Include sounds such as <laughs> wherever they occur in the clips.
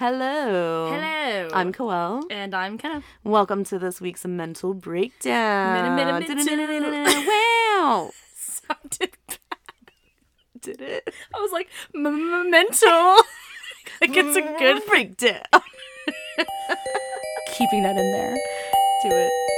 Hello. Hello. I'm Coel. and I'm Kenna. Welcome to this week's mental breakdown. Minute, minute, minute. wow. <laughs> Sounded bad. Did it? I was like mental. <laughs> like it's a good <laughs> breakdown. keeping that in there. Do it.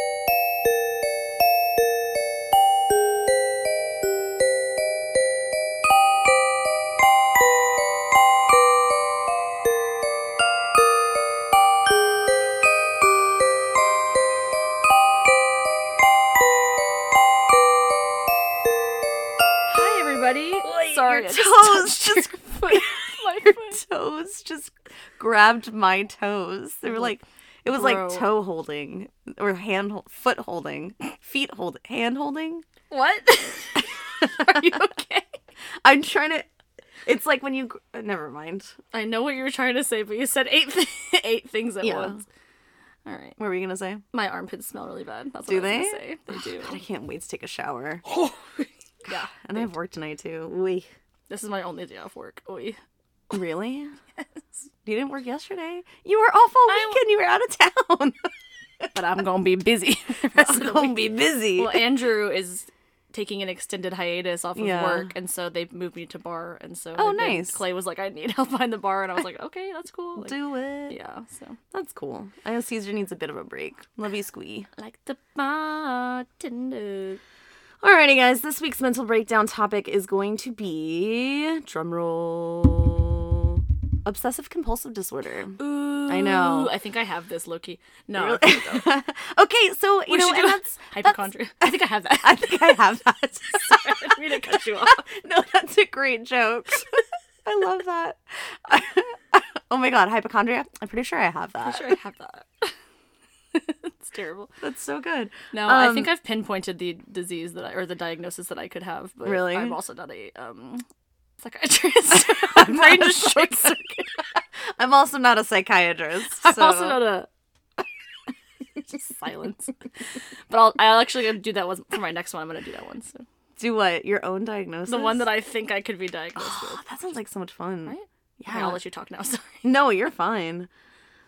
Foot. <laughs> <laughs> My your foot. toes just grabbed my toes. They were like, it was Bro. like toe holding or hand foot holding, feet hold hand holding. What? <laughs> Are you okay? I'm trying to. It's like when you. uh, Never mind. I know what you were trying to say, but you said eight th- eight things at Yeah. once. All right. What were you gonna say? My armpits smell really bad. That's what Do I was gonna say. They <sighs> do. God, I can't wait to take a shower. yeah. And I have work tonight too. Oy. This is my only day off work. Oy. Really? <laughs> Yes. You didn't work yesterday. You were off all I- weekend. You were out of town. <laughs> But I'm gonna be busy. <laughs> the rest of I'm gonna be busy. Well, Andrew is taking an extended hiatus off of Yeah. work, and so they moved me to bar. And so Oh, nice. Clay was like, "I need help find the bar," and I was like, "Okay, that's cool." Like, Do it. yeah, so That's cool. I know Caesar needs a bit of a break. Love you, Squee. like the bartender. Alrighty, guys. This week's mental breakdown topic is going to be drumroll obsessive compulsive disorder. Ooh, I know. I think I have this, Loki. No, Really? I think I don't. <laughs> okay, so you know, and that's hypochondria. I think I have that. <laughs> I think I have that. <laughs> Sorry, I didn't cut you off. no, that's a great joke. I love that. oh my god, hypochondria. I'm pretty sure I have that. I'm pretty sure I have that. <laughs> it's terrible. That's so good. No, I Um, think I've pinpointed the disease that I or the diagnosis that I could have. But Really? I'm also not a um psychiatrist. <laughs> <laughs> My brain not a just shakes. I'm also not a psychiatrist. I'm so- also not a just silence. But I'll I'll actually gonna do that one for my next one. I'm gonna do that one. So do what? Your own diagnosis? the one that I think I could be diagnosed <gasps> with. Oh, that sounds like so much fun. Right? Yeah. Okay, I'll let you talk now. Sorry. No, you're fine.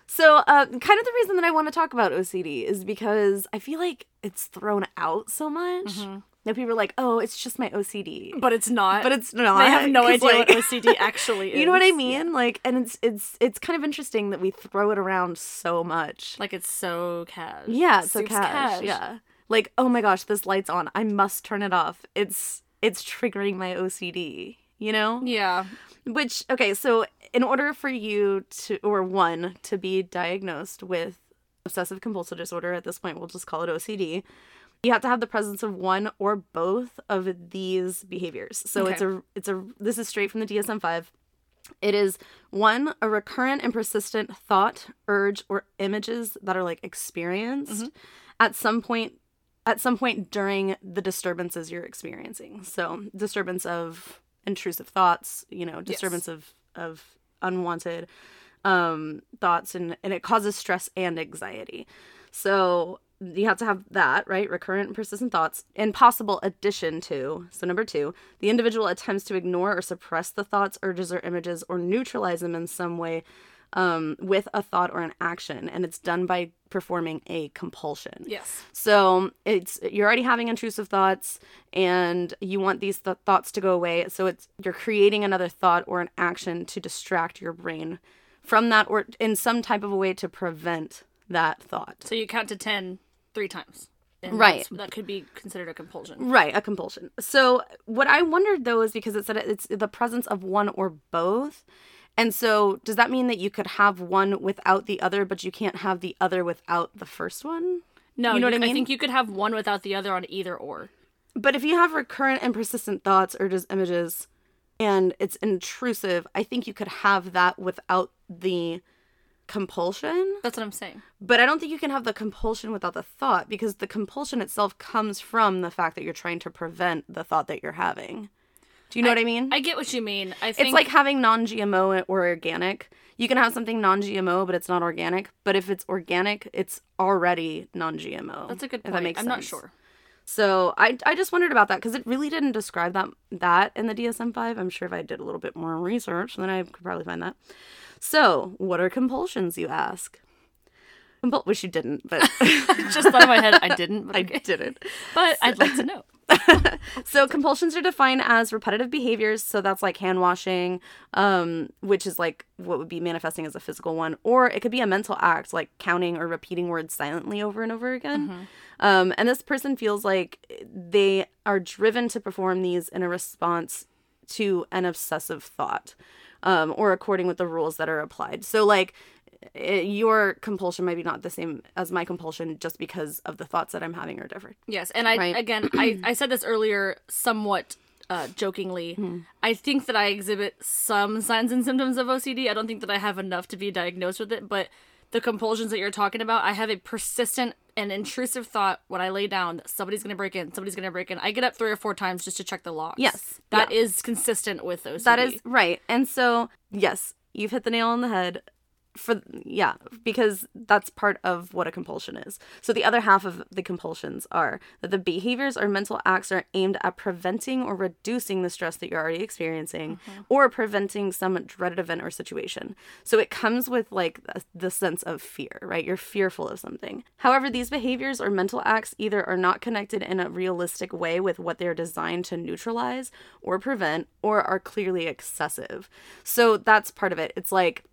So, uh, kind of the reason that I want to talk about OCD is because I feel like it's thrown out so much. That people are like, "Oh, it's just my OCD," But it's not. but it's not. they have no <laughs> idea like- what OCD <laughs> actually is. You know what I mean? Like, and it's it's it's kind of interesting that we throw it around so much. Like it's so cash. yeah, it's so Suits cash. Yeah, like, oh my gosh, this light's on. I must turn it off. It's it's triggering my OCD. You know? Yeah. Which okay, so in order for you to or one to be diagnosed with obsessive compulsive disorder at this point we'll just call it OCD, you have to have the presence of one or both of these behaviors. So it's a it's a this is straight from the DSM-5. It is one a recurrent and persistent thought, urge or images that are like experienced mm-hmm. at some point at some point during the disturbances you're experiencing. So, disturbance of intrusive thoughts, you know, disturbance of of unwanted um thoughts and and it causes stress and anxiety. So, you have to have that, right? Recurrent and persistent thoughts and possible addition to. So, number 2, the individual attempts to ignore or suppress the thoughts, urges or images or neutralize them in some way um, with a thought or an action, and it's done by performing a compulsion. Yes. So it's you're already having intrusive thoughts, and you want these th- thoughts to go away. So it's you're creating another thought or an action to distract your brain from that, or in some type of a way to prevent that thought. So you count to ten three times. And Right. That could be considered a compulsion. Right, a compulsion. So what I wondered though is because it said it's the presence of one or both. And so does that mean that you could have one without the other, but you can't have the other without the first one? No, You know what I mean. I think you could have one without the other on either or. But if you have recurrent and persistent thoughts or just images and it's intrusive, I think you could have that without the compulsion. That's what I'm saying. But I don't think you can have the compulsion without the thought because the compulsion itself comes from the fact that you're trying to prevent the thought that you're having. Do you know what I mean? I get what you mean. I think it's like having non-GMO or organic. You can have something non-GMO, but it's not organic. But if it's organic, it's already non-GMO. that's a good point. if that makes I'm not sense. sure. So I I just wondered about that because it really didn't describe that that in the DSM five. I'm sure if I did a little bit more research, then I could probably find that. So, what are compulsions, you ask? Compul- Wish you didn't, but <laughs> Just thought in my head I didn't, but, <laughs> I okay. didn't. but I'd like to know. <laughs> So compulsions are defined as repetitive behaviors. So that's like hand washing, um, which is like what would be manifesting as a physical one, or it could be a mental act like counting or repeating words silently over and over again. Um, and this person feels like they are driven to perform these in a response to an obsessive thought, um, or according with the rules that are applied. So like it, your compulsion might be not the same as my compulsion just because of the thoughts that I'm having are different. Yes, and I Right. again I, I said this earlier somewhat uh, jokingly. Hmm. I think that I exhibit some signs and symptoms of OCD. I don't think that I have enough to be diagnosed with it, but the compulsions that you're talking about, I have a persistent and intrusive thought when I lay down that somebody's gonna break in, somebody's gonna break in. I get up three or four times just to check the locks. Yes, that yeah. is consistent with OCD. That is right. And so, yes, you've hit the nail on the head. For yeah, because that's part of what a compulsion is. So the other half of the compulsions are that the behaviors or mental acts are aimed at preventing or reducing the stress that you're already experiencing mm-hmm. or preventing some dreaded event or situation. So it comes with like the- the sense of fear, right? You're fearful of something. However, these behaviors or mental acts either are not connected in a realistic way with what they're designed to neutralize or prevent or are clearly excessive. So that's part of it. It's like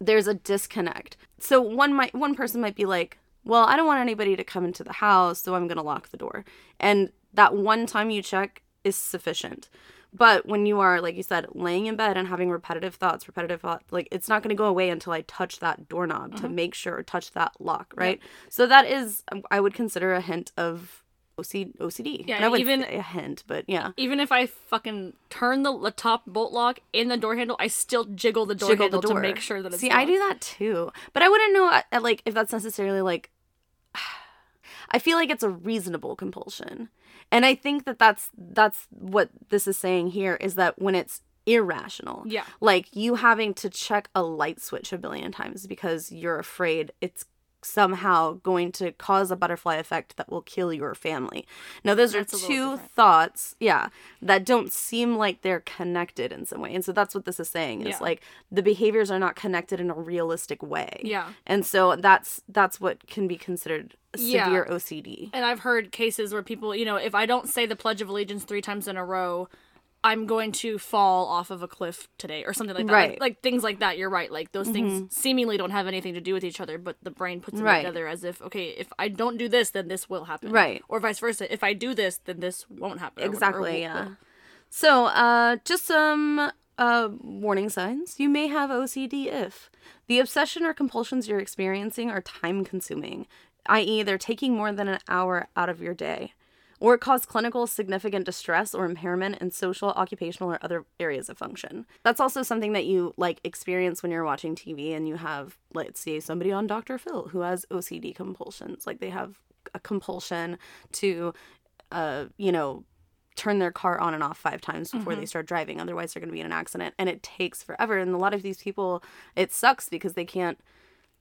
there's a disconnect. So one might one person might be like, "Well, I don't want anybody to come into the house, so I'm going to lock the door." And that one time you check is sufficient. But when you are like you said laying in bed and having repetitive thoughts, repetitive thoughts, like it's not going to go away until I touch that doorknob to mm-hmm. make sure or touch that lock, right? So that is I would consider a hint of OC, OCD. Yeah, and I would even- a hint, but yeah. even if I fucking turn the, the top bolt lock in the door handle, I still jiggle the door jiggle handle the door to make sure that it's See, I do that too, but I wouldn't know uh, like if that's necessarily like. <sighs> I feel like it's a reasonable compulsion, and I think that that's that's what this is saying here is that when it's irrational, Yeah. like you having to check a light switch a billion times because you're afraid it's somehow going to cause a butterfly effect that will kill your family. Now those That's are two thoughts, yeah, that don't seem like they're connected in some way. And so that's what this is saying is Yeah. like the behaviors are not connected in a realistic way. Yeah. And so that's that's what can be considered Yeah. severe OCD. And I've heard cases where people, you know, if I don't say the Pledge of Allegiance three times in a row, I'm going to fall off of a cliff today or something like that. Like- Right. Like, things like that. You're right. Like those things seemingly don't have anything to do with each other, but the brain puts them Right. together as if, okay, if I don't do this, then this will happen. Right. Or vice versa. If I do this, then this won't happen. or- or Exactly, will- yeah. So, uh, just some uh, warning signs. You may have OCD if the obsession or compulsions you're experiencing are time consuming, i.e., they're taking more than an hour out of your day, or cause clinical significant distress or impairment in social, occupational, or other areas of function. That's also something that you like experience when you're watching TV and you have, let's say, somebody on Dr. Phil who has OCD compulsions. Like they have a compulsion to, uh, you know, turn their car on and off five times before Mm-hmm. they start driving otherwise they're going to be in an accident and it takes forever and a lot of these people it sucks because they can't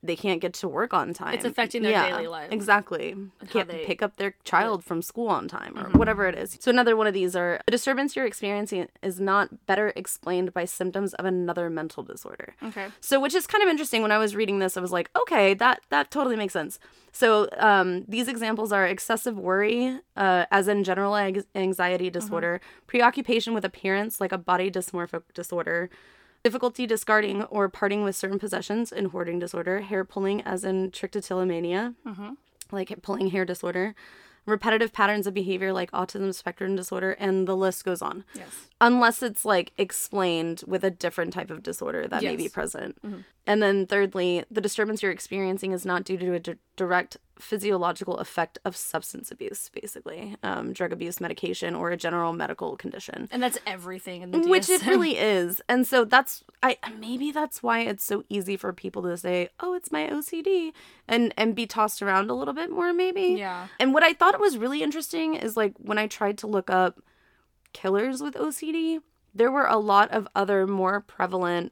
they can't get to work on time It's affecting their daily life. exactly can't they- Mm-hmm. pick up their child from school on time or whatever it is so another one of these are the disturbance you're experiencing is not better explained by symptoms of another mental disorder Okay. so, which is kind of interesting. When I was reading this, I was like, okay, that that totally makes sense. So, um, these examples are excessive worry, uh, as in general anxiety disorder, preoccupation with appearance, like a body dysmorphic disorder, difficulty discarding or parting with certain possessions, and hoarding disorder, hair pulling, as in trichotillomania, mm-hmm. like pulling hair disorder. Repetitive patterns of behavior like autism spectrum disorder, and the list goes on Yes. unless it's like explained with a different type of disorder that may be present. Yes. present. Mm-hmm. And then thirdly, the disturbance you're experiencing is not due to a di- direct physiological effect of substance abuse, basically, um, drug abuse, medication, or a general medical condition. And that's everything in the DSM. Which it really is. And so that's I maybe that's why it's so easy for people to say, "Oh, it's my OCD." and and be tossed around a little bit more maybe. Yeah. And what I thought was really interesting is like when I tried to look up killers with OCD, there were a lot of other more prevalent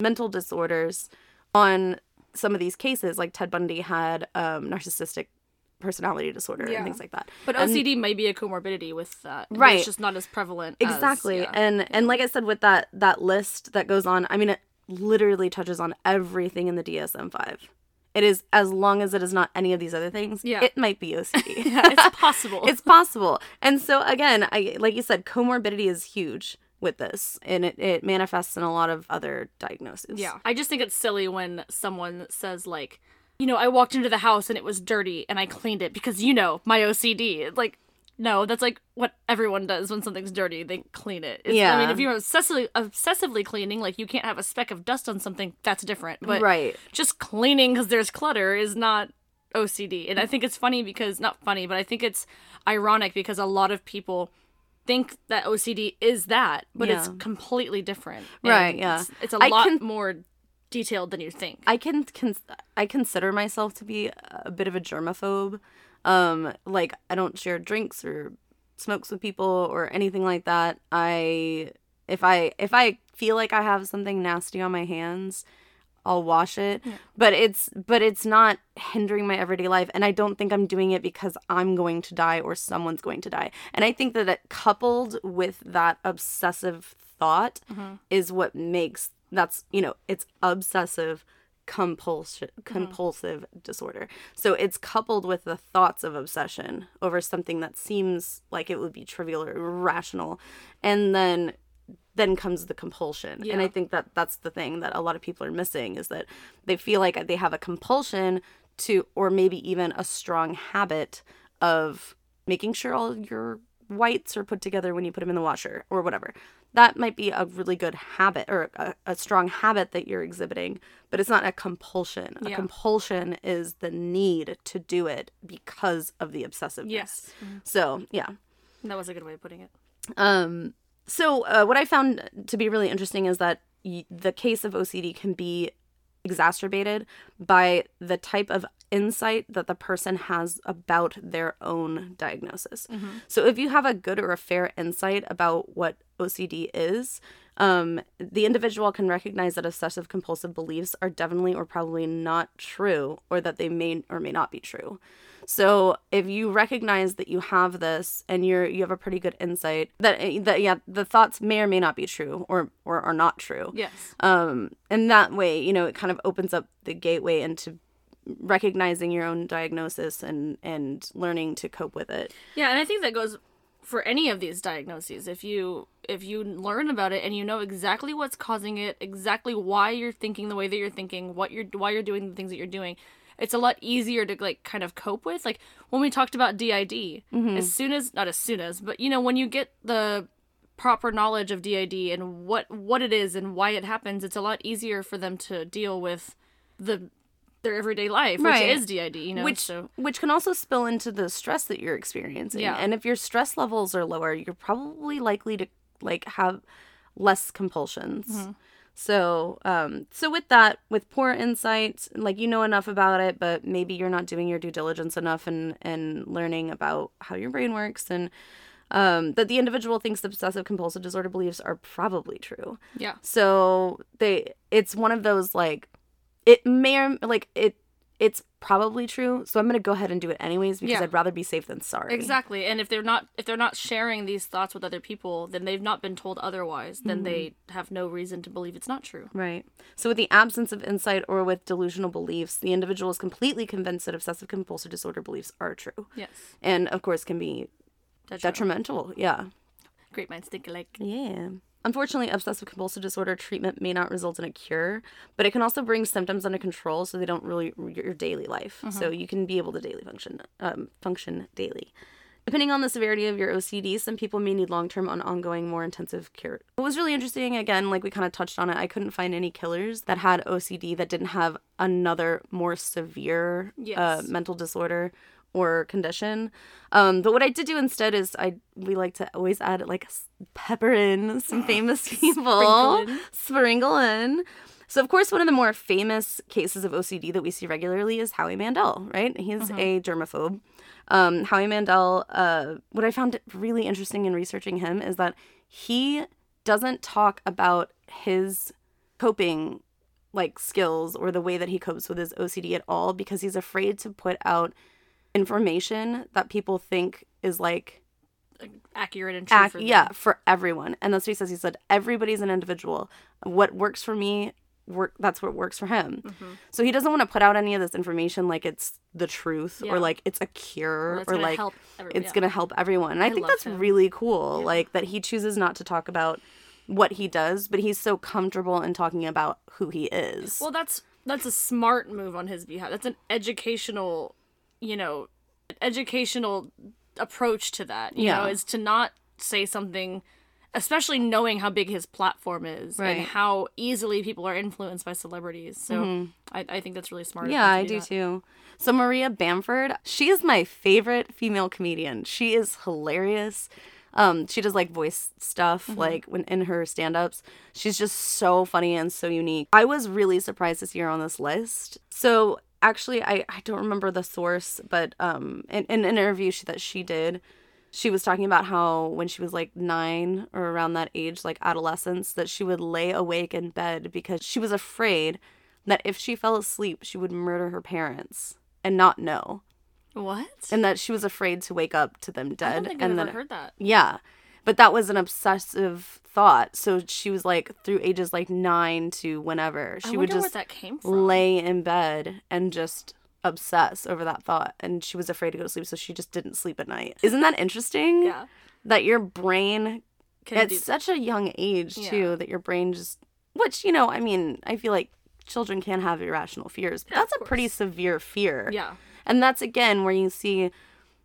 mental disorders on some of these cases. Like Ted Bundy had um, narcissistic personality disorder Yeah. and things like that. But And- OCD may be a comorbidity with that. Right. It's just not as prevalent. as- exactly yeah. and and like i said with that that list that goes on i mean it, literally touches on everything in the DSM 5. It is as long as it is not any of these other things. Yeah. It might be OCD. <laughs> Yeah, it's possible. <laughs> it's possible. And so again, I like you said, comorbidity is huge with this, and it, it manifests in a lot of other diagnoses. Yeah. I just think it's silly when someone says like, you know, I walked into the house and it was dirty and I cleaned it because you know, my OCD. Like no, that's like what everyone does when something's dirty. They clean it. It's- I mean, if you're obsessively obsessively cleaning, like you can't have a speck of dust on something, that's different. But right. just cleaning because there's clutter is not OCD. And I think it's funny because not funny, but I think it's ironic because a lot of people think that OCD is that, but it's completely different. Right, yeah. It's, it's a I lot can- more detailed than you think. I can cons- I consider myself to be a bit of a germaphobe. Um, like I don't share drinks or smokes with people or anything like that. I if I if I feel like I have something nasty on my hands, I'll wash it. But it's but it's not hindering my everyday life and I don't think I'm doing it because I'm going to die or someone's going to die. And I think that it coupled with that obsessive thought mm-hmm. is what makes that's you know, it's obsessive compulsion mm-hmm. compulsive disorder. So it's coupled with the thoughts of obsession over something that seems like it would be trivial or irrational and then then comes the compulsion. And I think that that's the thing that a lot of people are missing is that they feel like they have a compulsion to or maybe even a strong habit of making sure all your whites are put together when you put them in the washer or whatever. That might be a really good habit or a, a strong habit that you're exhibiting, but it's not a compulsion. A compulsion is the need to do it because of the obsessiveness. Yes. So, yeah. That was a good way of putting it. Um, so uh, what I found to be really interesting is that y- the case of OCD can be exacerbated by the type of insight that the person has about their own diagnosis. So if you have a good or a fair insight about what OCD is, um, the individual can recognize that obsessive compulsive beliefs are definitely or probably not true, or that they may or may not be true. So if you recognize that you have this and you're you have a pretty good insight that that yeah the thoughts may or may not be true or or are not true. Yes. Um, and that way, you know, it kind of opens up the gateway into recognizing your own diagnosis and and learning to cope with it. Yeah, and I think that goes for any of these diagnoses. If you if you learn about it and you know exactly what's causing it, exactly why you're thinking the way that you're thinking, what you're why you're doing the things that you're doing, it's a lot easier to like kind of cope with. Like when we talked about DID, as soon as not as soon as, but you know when you get the proper knowledge of DID and what what it is and why it happens, it's a lot easier for them to deal with the their everyday life, which is DID. You know, which so which can also spill into the stress that you're experiencing. Yeah. And if your stress levels are lower, you're probably likely to like have less compulsions. Mm-hmm. So, um, so with that, with poor insight, like you know enough about it, but maybe you're not doing your due diligence enough and and learning about how your brain works and um, that the individual thinks the obsessive compulsive disorder beliefs are probably true. yeah. So they, it's one of those like, it may or like it, it's probably true. So I'm gonna go ahead and do it anyways because Yeah. I'd rather be safe than sorry. Exactly. And if they're not if they're not sharing these thoughts with other people, then they've not been told otherwise. Then they mm-hmm. have no reason to believe it's not true. Right. So with the absence of insight or with delusional beliefs, the individual is completely convinced that obsessive compulsive disorder beliefs are true, Yes. and of course can be That's detrimental. Yeah. Great minds think alike. Yeah. Unfortunately, obsessive compulsive disorder treatment may not result in a cure, but it can also bring symptoms under control so they don't really your daily life. So you can be able to daily function um, function daily. Depending on the severity of your OCD, some people may need long term and ongoing, more intensive care. What was really interesting, again, like we kind of touched on it, I couldn't find any killers that had OCD that didn't have another more severe uh, mental disorder or condition. Um, but what I did do instead is I we like to always add like pepper in some <gasps> famous people, Sprinkle in. sprinkle in. So of course, one of the more famous cases of OCD that we see regularly is Howie Mandel, right? He's a germaphobe. Um, Howie Mandel. Uh, what I found really interesting in researching him is that he doesn't talk about his coping like skills or the way that he copes with his OCD at all because he's afraid to put out information that people think is like Accurate and true ac- for yeah for everyone and that's what he says he said everybody's an individual what works for me work that's what works for him. Mm-hmm. So he doesn't want to put out any of this information like it's the truth Yeah. or like it's a cure Or it's or like every- it's yeah. going to help everyone. And I, think that's him. really cool like that he chooses not to talk about what he does, but he's so comfortable in talking about who he is. Well, that's that's a smart move on his behalf. That's an educational, you know, educational approach to that. You know, Yeah. is to not say something, especially knowing how big his platform is Right. and how easily people are influenced by celebrities. So I, I think that's really smart. Mm-hmm. Yeah, I do that. too. So Maria Bamford, she is my favorite female comedian. She is hilarious. Um, she does like voice stuff, Mm-hmm. like when in her stand-ups. She's just so funny and so unique. I was really surprised to see her on this list. So actually, I I don't remember the source, but um, in, in an interview she, that she did, she was talking about how when she was like nine or around that age, like adolescence, that she would lay awake in bed because she was afraid that if she fell asleep, she would murder her parents and not know. What? And that she was afraid to wake up to them dead. I've and ever then heard that. yeah. But that was an obsessive thought. So she was like through ages like nine to whenever. She would just that lay in bed and just obsess over that thought. And she was afraid to go to sleep, so she just didn't sleep at night. Isn't that interesting? yeah. That your brain Can at such a young age Yeah. too that your brain just which you know i mean i feel like children can have irrational fears but Yeah, that's a pretty severe fear yeah. and that's again where you see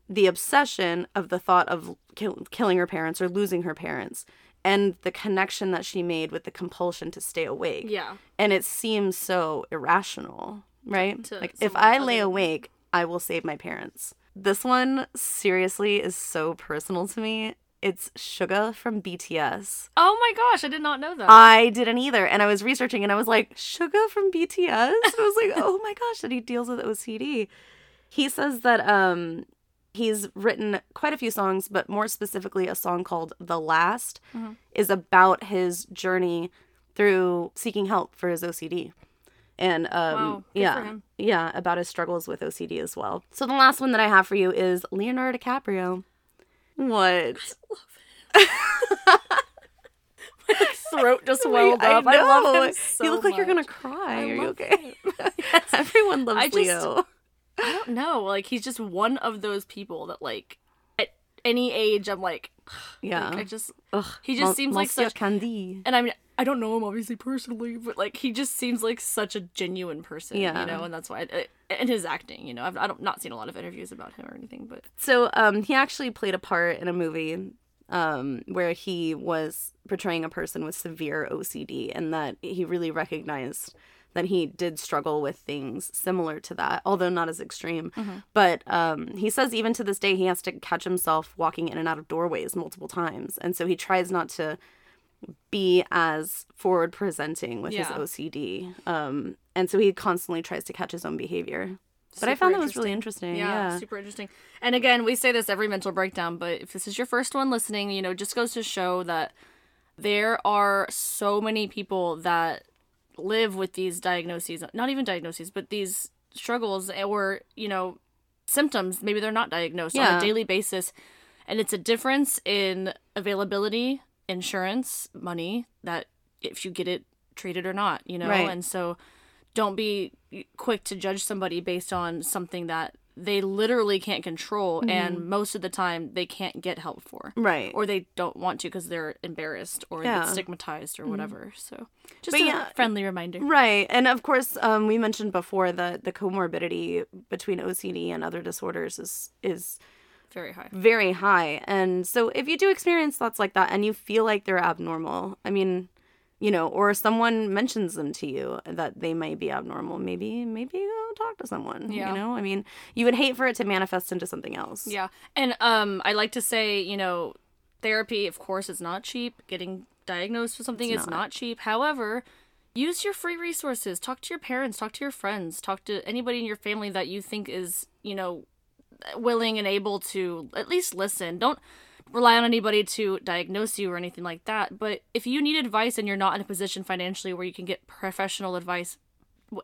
the obsession of the thought of kill- killing her parents or losing her parents and the connection that she made with the compulsion to stay awake Yeah. and it seems so irrational right To like if i lay awake i will save my parents this one seriously is so personal to me it's Suga from BTS. Oh my gosh, I did not know that. I didn't either. And I was researching and I was like, Suga from BTS? And I was like, <laughs> oh my gosh, that he deals with OCD. He says that um he's written quite a few songs, but more specifically a song called The Last Mhm. is about his journey through seeking help for his OCD. And um Wow, yeah. Yeah, about his struggles with OCD as well. So the last one that I have for you is Leonardo DiCaprio. What? <laughs> My throat just <laughs> welled I up. I, love him so you look like you're gonna cry. I Are you okay? him. <laughs> Everyone loves I just- Leo. I don't know. Like he's just one of those people that like at any age I'm like, <sighs> Yeah. like, I just Ugh, he just Mon- seems like Monsieur such- Candy. and I mean I don't know him obviously personally, but like he just seems like such a genuine person, Yeah. you know, and that's why I, and his acting, you know, I've I don't not seen a lot of interviews about him or anything, but So um, he actually played a part in a movie um, where he was portraying a person with severe OCD, and that he really recognized that he did struggle with things similar to that, although not as extreme. But um, he says even to this day he has to catch himself walking in and out of doorways multiple times, and so he tries not to be as forward presenting with his OCD. Um, and so he constantly tries to catch his own behavior. But I found that was really interesting. Yeah, Yeah. super interesting. And again, we say this every mental breakdown, but if this is your first one listening, you know, just goes to show that there are so many people that live with these diagnoses, not even diagnoses, but these struggles or, you know, symptoms. Maybe they're not diagnosed on a daily basis. And it's a difference in availability, insurance, money, that if you get it treated or not, you know? Right. And so don't be quick to judge somebody based on something that they literally can't control and most of the time they can't get help for Right. or they don't want to because they're embarrassed or Yeah. stigmatized or whatever so just But a yeah, friendly reminder Right. And of course, um, we mentioned before that the comorbidity between OCD and other disorders is is very high very high. And so if you do experience thoughts like that and you feel like they're abnormal, I mean, you know, or someone mentions them to you that they might be abnormal, maybe maybe go talk to someone. Yeah. You know? I mean, you would hate for it to manifest into something else. yeah and um i like to say you know therapy of course is not cheap getting diagnosed with something It's is not. not cheap however use your free resources talk to your parents talk to your friends talk to anybody in your family that you think is you know willing and able to at least listen don't rely on anybody to diagnose you or anything like that but if you need advice and you're not in a position financially where you can get professional advice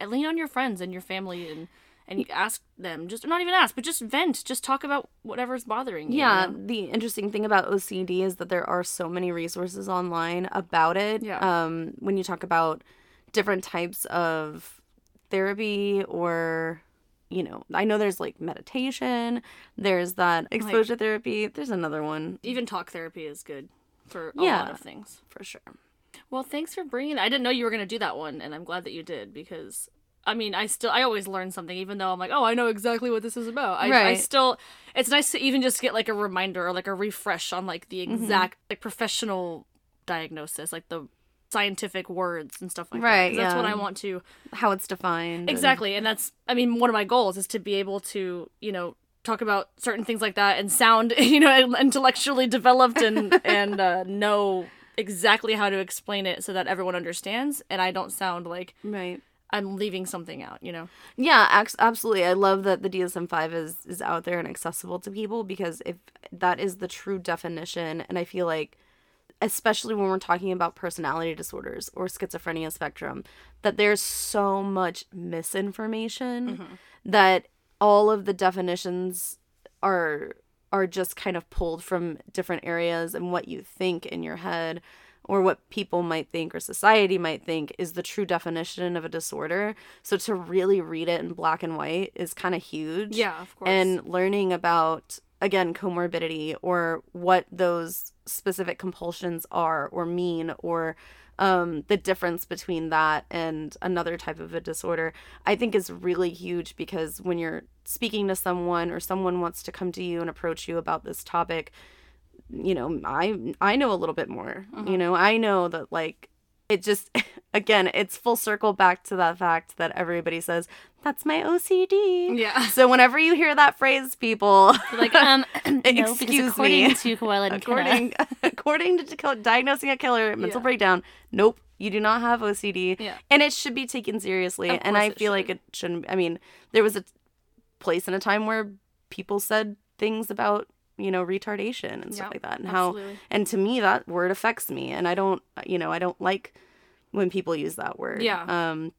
lean on your friends and your family and and you ask them just not even ask but just vent just talk about whatever's bothering you Yeah, you know? the interesting thing about OCD is that there are so many resources online about it. Yeah. Um, when you talk about different types of therapy or you know, I know there's like meditation, there's that exposure therapy, there's another one Even talk therapy is good for a Yeah. lot of things. for sure. Well, thanks for bringing. I didn't know you were gonna do that one, and I'm glad that you did because I mean, I still I always learn something, even though I'm like, oh, I know exactly what this is about. I, I still, it's nice to even just get like a reminder or like a refresh on like the Mm-hmm. exact like professional diagnosis, like the scientific words and stuff like that. Right, That's what. I want to How it's defined. exactly, and that's I mean, one of my goals is to be able to you know talk about certain things like that and sound <laughs> you know intellectually developed and <laughs> and uh, know exactly how to explain it so that everyone understands and I don't sound like Right. I'm leaving something out, you know. Yeah, absolutely. I love that the DSM-5 is is out there and accessible to people because if that is the true definition and I feel like especially when we're talking about personality disorders or schizophrenia spectrum that there's so much misinformation mm-hmm. that all of the definitions are are just kind of pulled from different areas and what you think in your head or what people might think or society might think is the true definition of a disorder. So to really read it in black and white is kind of huge. Yeah, of course. And learning about again comorbidity or what those specific compulsions are or mean or um, the difference between that and another type of a disorder, I think is really huge because when you're speaking to someone or someone wants to come to you and approach you about this topic, you know, I I know a little bit more. You know, I know that like it just <laughs> again, it's full circle back to that fact that everybody says that's my OCD. Yeah. So whenever you hear that phrase, people, like um <laughs> <clears throat> no, Excuse according me. to Koala and Kenna- according <laughs> according to diagnosing a killer mental Yeah. breakdown, nope, you do not have OCD, Yeah. and it should be taken seriously. And I feel like it shouldn't. I mean, there was a place and a time where people said things about you know retardation and stuff Yeah, like that, and how and to me that word affects me, and I don't you know I don't like when people use that word. Yeah. Um.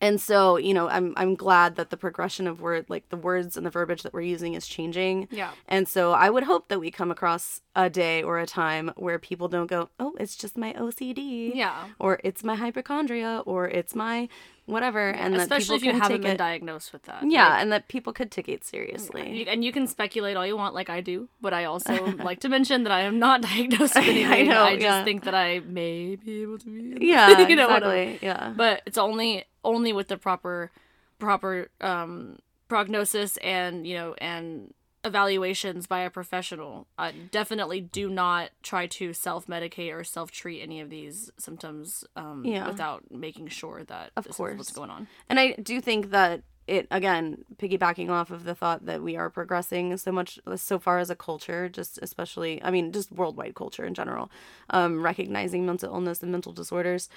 And so, you know, I'm I'm glad that the progression of word like the words and the verbiage that we're using is changing. Yeah. And so I would hope that we come across a day or a time where people don't go, "Oh, it's just my OCD." Yeah. Or it's my hypochondria or it's my whatever and that Especially if you haven't been it diagnosed with that. Yeah, Like, and that people could take it seriously. And you can speculate all you want, like I do, but I also <laughs> like to mention that I am not <laughs> diagnosed with anything. I, know, I just yeah. think that I may be able to be. Yeah, <laughs> you know, whatever. exactly. Yeah. But it's only only with the proper proper um, prognosis and you know and evaluations by a professional. Uh, definitely do not try to self medicate or self treat any of these symptoms um, Yeah. without making sure that Of this is course. what's going on. And I do think that it again piggybacking off of the thought that we are progressing so much so far as a culture just especially i mean just worldwide culture in general um, recognizing mental illness and mental disorders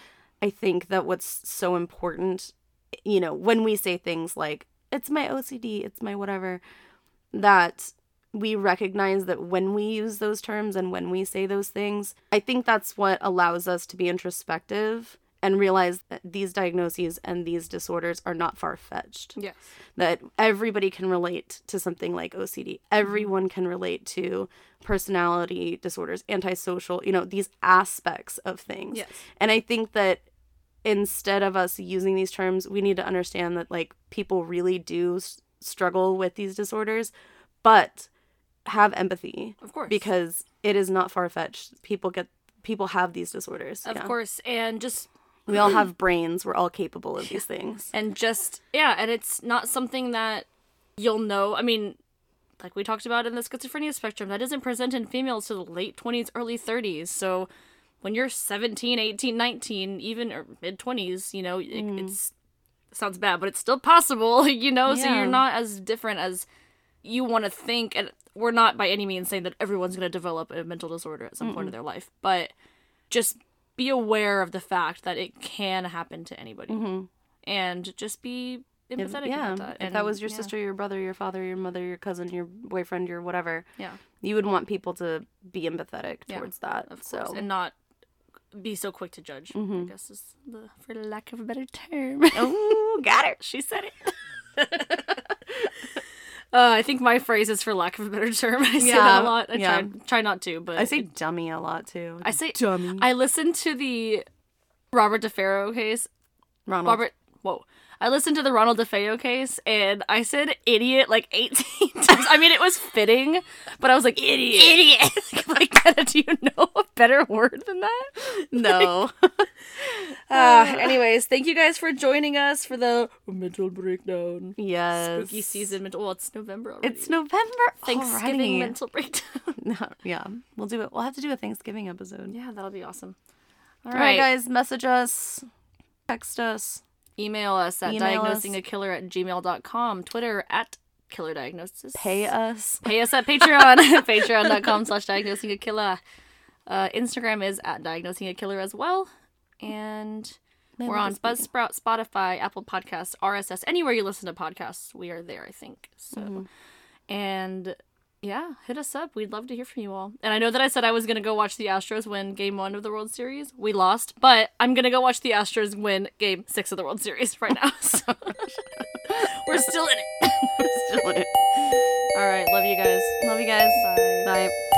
i think that what's so important you know when we say things like it's my ocd it's my whatever that we recognize that when we use those terms and when we say those things, I think that's what allows us to be introspective and realize that these diagnoses and these disorders are not far fetched. Yes. That everybody can relate to something like OCD. Everyone can relate to personality disorders, antisocial, you know, these aspects of things. Yes. And I think that instead of us using these terms, we need to understand that like people really do s- struggle with these disorders, but have empathy Of course. because it is not far fetched. People get people have these disorders. of yeah. course, and just we all have <clears throat> brains. We're all capable of these things. and just yeah and it's not something that you'll know i mean like we talked about in the schizophrenia spectrum that isn't present in females to the late 20s early 30s so when you're 17 18 19 even or mid 20s you know it, mm. it's sounds bad but it's still possible <laughs> you know so you're not as different as you want to think and we're not by any means saying that everyone's going to develop a mental disorder at some point in their life but just be aware of the fact that it can happen to anybody. Mm-hmm. And just be If, empathetic yeah, about that if that was your yeah. sister, your brother, your father, your mother, your cousin, your boyfriend, your whatever, yeah. you would want people to be empathetic Yeah, towards that. of so course and not be so quick to judge Mm-hmm. i guess is the for lack of a better term <laughs> oh, got it. she said it <laughs> Uh, I think my phrase is for lack of a better term. <laughs> I say Yeah, that a lot. I yeah. try try not to, but I say dummy a lot too. I say dummy. I listened to the Robert DeFaro case Ronald. Robert. Whoa. I listened to the Ronald DeFeo case and I said idiot like 18 <laughs> times. I mean, it was fitting, but I was like, idiot. Idiot. <laughs> like, Jenna, <laughs> do you know a better word than that? No. Uh, anyways, thank you guys for joining us for the mental breakdown. yes. Spooky season. Mental, well, it's November already. It's November. Thanksgiving already. mental breakdown. No, yeah, we'll do it. We'll have to do a Thanksgiving episode. yeah, that'll be awesome. All right, guys, message us, text us. Email us at Email diagnosingakiller at gmail.com. Twitter at killer diagnosis. Pay us. Pay us at Patreon. <laughs> Patreon.com slash diagnosing a killer. Uh, Instagram is at diagnosing a killer as well. And we're on Buzzsprout, Spotify, Apple Podcasts, RSS, anywhere you listen to podcasts, we are there, I think. So, and yeah, hit us up. We'd love to hear from you all. And I know that I said I was going to go watch the Astros win game one of the World Series. We lost, but I'm going to go watch the Astros win game six of the World Series right now. <laughs> So <laughs> we're still in it. <laughs> we're still in it. All right. Love you guys. Love you guys. Bye. Bye.